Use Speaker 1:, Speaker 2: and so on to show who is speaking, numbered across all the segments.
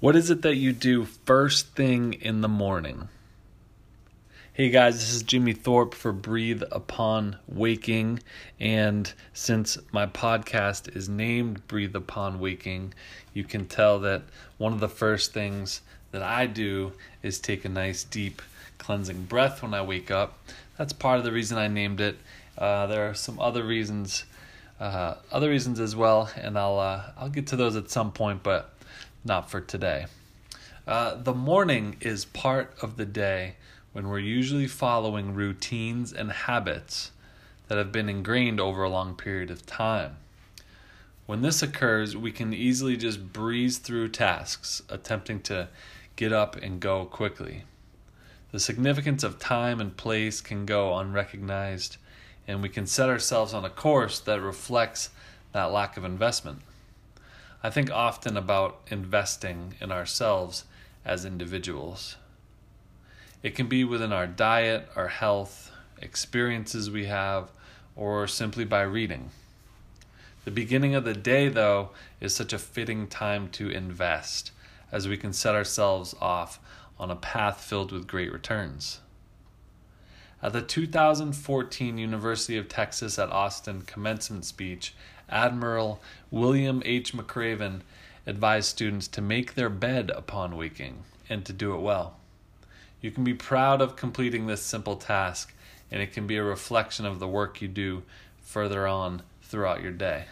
Speaker 1: What is it that you do first thing in the morning? Hey guys, this is Jimmy Thorpe for Breathe Upon Waking. And since my podcast is named Breathe Upon Waking, you can tell that one of the first things that I do is take a nice deep cleansing breath when I wake up. That's part of the reason I named it. Uh, there are some other reasons, uh, other reasons as well, and I'll uh, I'll get to those at some point, but not for today. Uh, the morning is part of the day when we're usually following routines and habits that have been ingrained over a long period of time. When this occurs, we can easily just breeze through tasks, attempting to get up and go quickly. The significance of time and place can go unrecognized, and we can set ourselves on a course that reflects that lack of investment. I think often about investing in ourselves as individuals. It can be within our diet, our health, experiences we have, or simply by reading. The beginning of the day, though, is such a fitting time to invest, as we can set ourselves off on a path filled with great returns. At the 2014 University of Texas at Austin commencement speech, Admiral William H. McRaven advised students to make their bed upon waking and to do it well. You can be proud of completing this simple task, and it can be a reflection of the work you do further on throughout your day.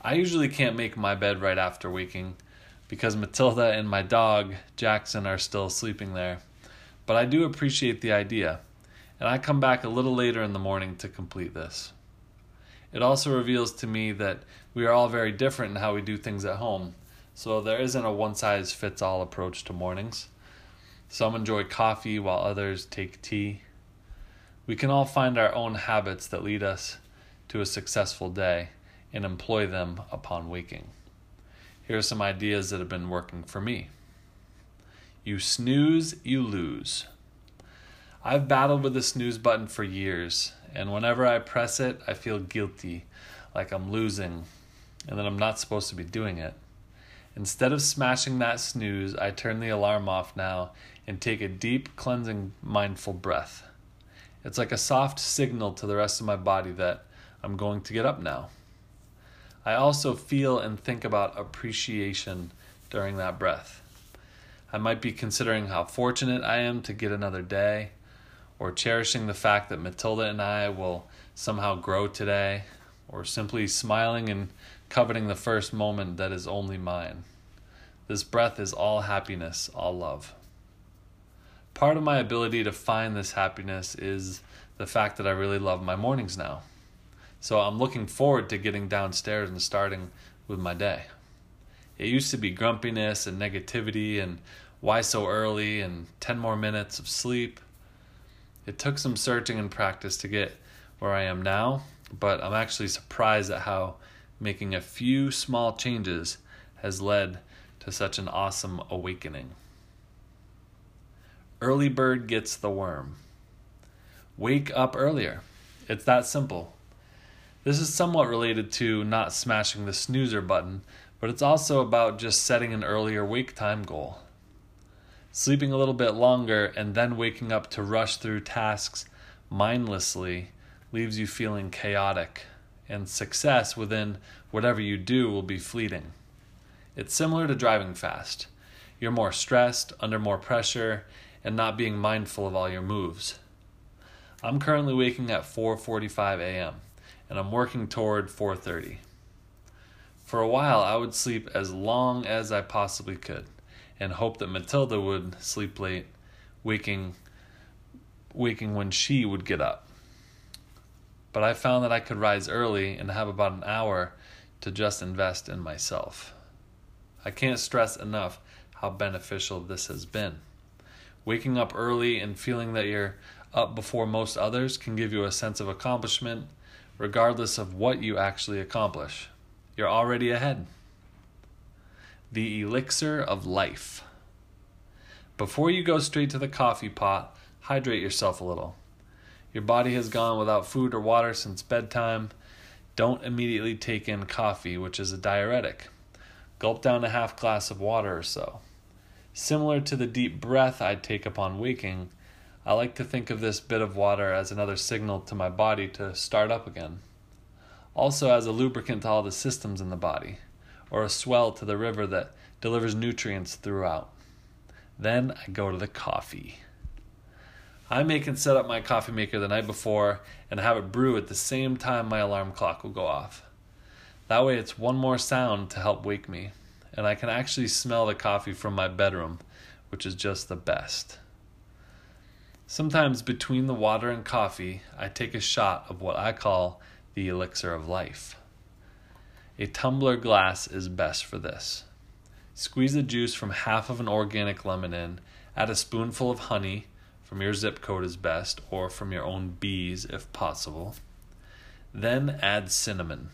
Speaker 1: I usually can't make my bed right after waking because Matilda and my dog, Jackson, are still sleeping there. But I do appreciate the idea, and I come back a little later in the morning to complete this. It also reveals to me that we are all very different in how we do things at home, so there isn't a one size fits all approach to mornings. Some enjoy coffee while others take tea. We can all find our own habits that lead us to a successful day and employ them upon waking. Here are some ideas that have been working for me. You snooze, you lose. I've battled with the snooze button for years, and whenever I press it, I feel guilty, like I'm losing, and that I'm not supposed to be doing it. Instead of smashing that snooze, I turn the alarm off now and take a deep, cleansing, mindful breath. It's like a soft signal to the rest of my body that I'm going to get up now. I also feel and think about appreciation during that breath. I might be considering how fortunate I am to get another day, or cherishing the fact that Matilda and I will somehow grow today, or simply smiling and coveting the first moment that is only mine. This breath is all happiness, all love. Part of my ability to find this happiness is the fact that I really love my mornings now. So I'm looking forward to getting downstairs and starting with my day. It used to be grumpiness and negativity and why so early and 10 more minutes of sleep. It took some searching and practice to get where I am now, but I'm actually surprised at how making a few small changes has led to such an awesome awakening. Early bird gets the worm. Wake up earlier. It's that simple. This is somewhat related to not smashing the snoozer button, but it's also about just setting an earlier wake time goal. Sleeping a little bit longer and then waking up to rush through tasks mindlessly leaves you feeling chaotic, and success within whatever you do will be fleeting. It's similar to driving fast. You're more stressed, under more pressure, and not being mindful of all your moves. I'm currently waking at 4:45 a.m. and I'm working toward 4:30. For a while I would sleep as long as I possibly could and hope that Matilda would sleep late, waking waking when she would get up. But I found that I could rise early and have about an hour to just invest in myself. I can't stress enough how beneficial this has been. Waking up early and feeling that you're up before most others can give you a sense of accomplishment, regardless of what you actually accomplish. You're already ahead. The elixir of life. Before you go straight to the coffee pot, hydrate yourself a little. Your body has gone without food or water since bedtime. Don't immediately take in coffee, which is a diuretic. Gulp down a half glass of water or so. Similar to the deep breath I'd take upon waking, I like to think of this bit of water as another signal to my body to start up again. Also, as a lubricant to all the systems in the body, or a swell to the river that delivers nutrients throughout. Then I go to the coffee. I make and set up my coffee maker the night before and have it brew at the same time my alarm clock will go off. That way, it's one more sound to help wake me, and I can actually smell the coffee from my bedroom, which is just the best. Sometimes between the water and coffee, I take a shot of what I call the elixir of life. A tumbler glass is best for this. Squeeze the juice from half of an organic lemon in, add a spoonful of honey from your zip code is best, or from your own bees if possible. Then add cinnamon.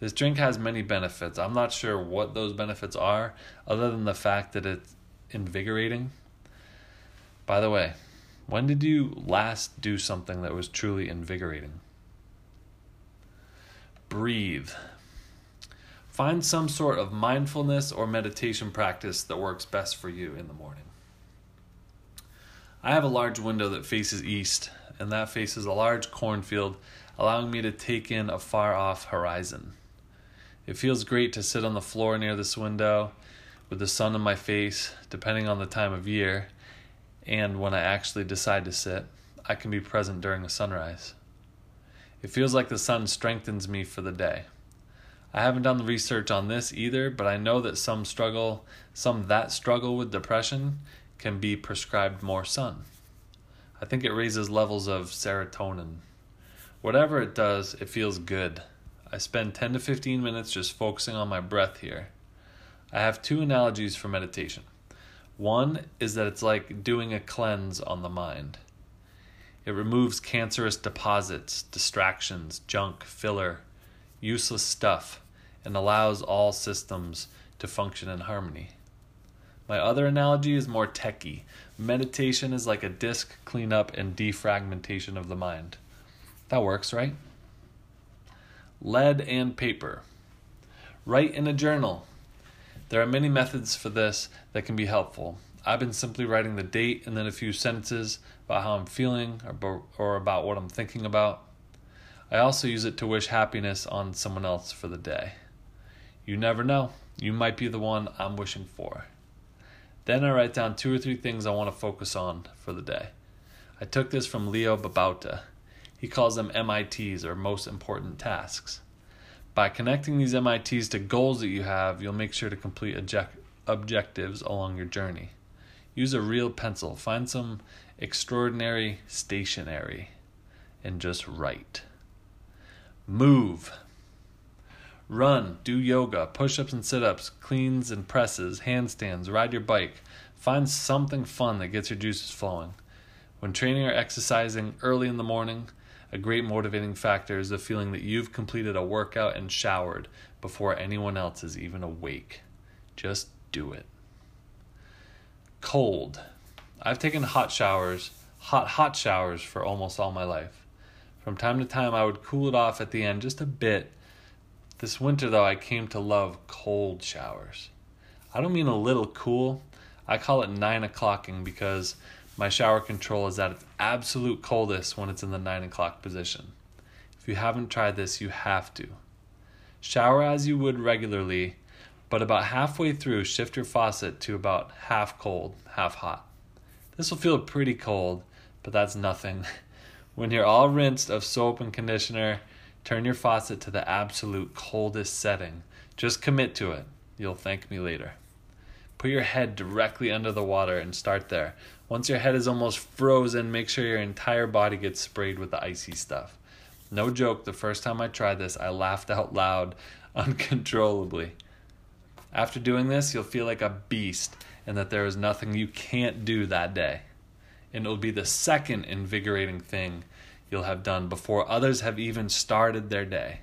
Speaker 1: This drink has many benefits. I'm not sure what those benefits are, other than the fact that it's invigorating. By the way, when did you last do something that was truly invigorating? Breathe. Find some sort of mindfulness or meditation practice that works best for you in the morning. I have a large window that faces east, and that faces a large cornfield, allowing me to take in a far off horizon. It feels great to sit on the floor near this window with the sun in my face, depending on the time of year, and when I actually decide to sit, I can be present during a sunrise. It feels like the sun strengthens me for the day. I haven't done the research on this either, but I know that some struggle, some that struggle with depression can be prescribed more sun. I think it raises levels of serotonin. Whatever it does, it feels good. I spend 10 to 15 minutes just focusing on my breath here. I have two analogies for meditation. One is that it's like doing a cleanse on the mind. It removes cancerous deposits, distractions, junk, filler, useless stuff, and allows all systems to function in harmony. My other analogy is more techy. Meditation is like a disk cleanup and defragmentation of the mind. That works, right? Lead and paper. Write in a journal. There are many methods for this that can be helpful. I've been simply writing the date and then a few sentences about how I'm feeling or, or about what I'm thinking about. I also use it to wish happiness on someone else for the day. You never know, you might be the one I'm wishing for. Then I write down two or three things I want to focus on for the day. I took this from Leo Babauta. He calls them MITs or most important tasks. By connecting these MITs to goals that you have, you'll make sure to complete object- objectives along your journey. Use a real pencil, find some extraordinary stationery, and just write. Move. Run, do yoga, push ups and sit ups, cleans and presses, handstands, ride your bike. Find something fun that gets your juices flowing. When training or exercising early in the morning, a great motivating factor is the feeling that you've completed a workout and showered before anyone else is even awake. Just do it. Cold. I've taken hot showers, hot, hot showers for almost all my life. From time to time, I would cool it off at the end just a bit this winter, though, I came to love cold showers. I don't mean a little cool, I call it 9 o'clocking because my shower control is at its absolute coldest when it's in the 9 o'clock position. If you haven't tried this, you have to. Shower as you would regularly, but about halfway through, shift your faucet to about half cold, half hot. This will feel pretty cold, but that's nothing. When you're all rinsed of soap and conditioner, Turn your faucet to the absolute coldest setting. Just commit to it. You'll thank me later. Put your head directly under the water and start there. Once your head is almost frozen, make sure your entire body gets sprayed with the icy stuff. No joke, the first time I tried this, I laughed out loud uncontrollably. After doing this, you'll feel like a beast and that there is nothing you can't do that day. And it'll be the second invigorating thing you'll have done before others have even started their day.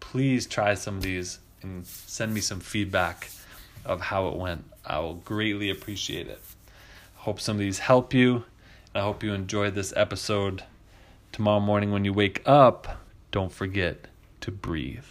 Speaker 1: Please try some of these and send me some feedback of how it went. I will greatly appreciate it. Hope some of these help you. I hope you enjoyed this episode. Tomorrow morning when you wake up, don't forget to breathe.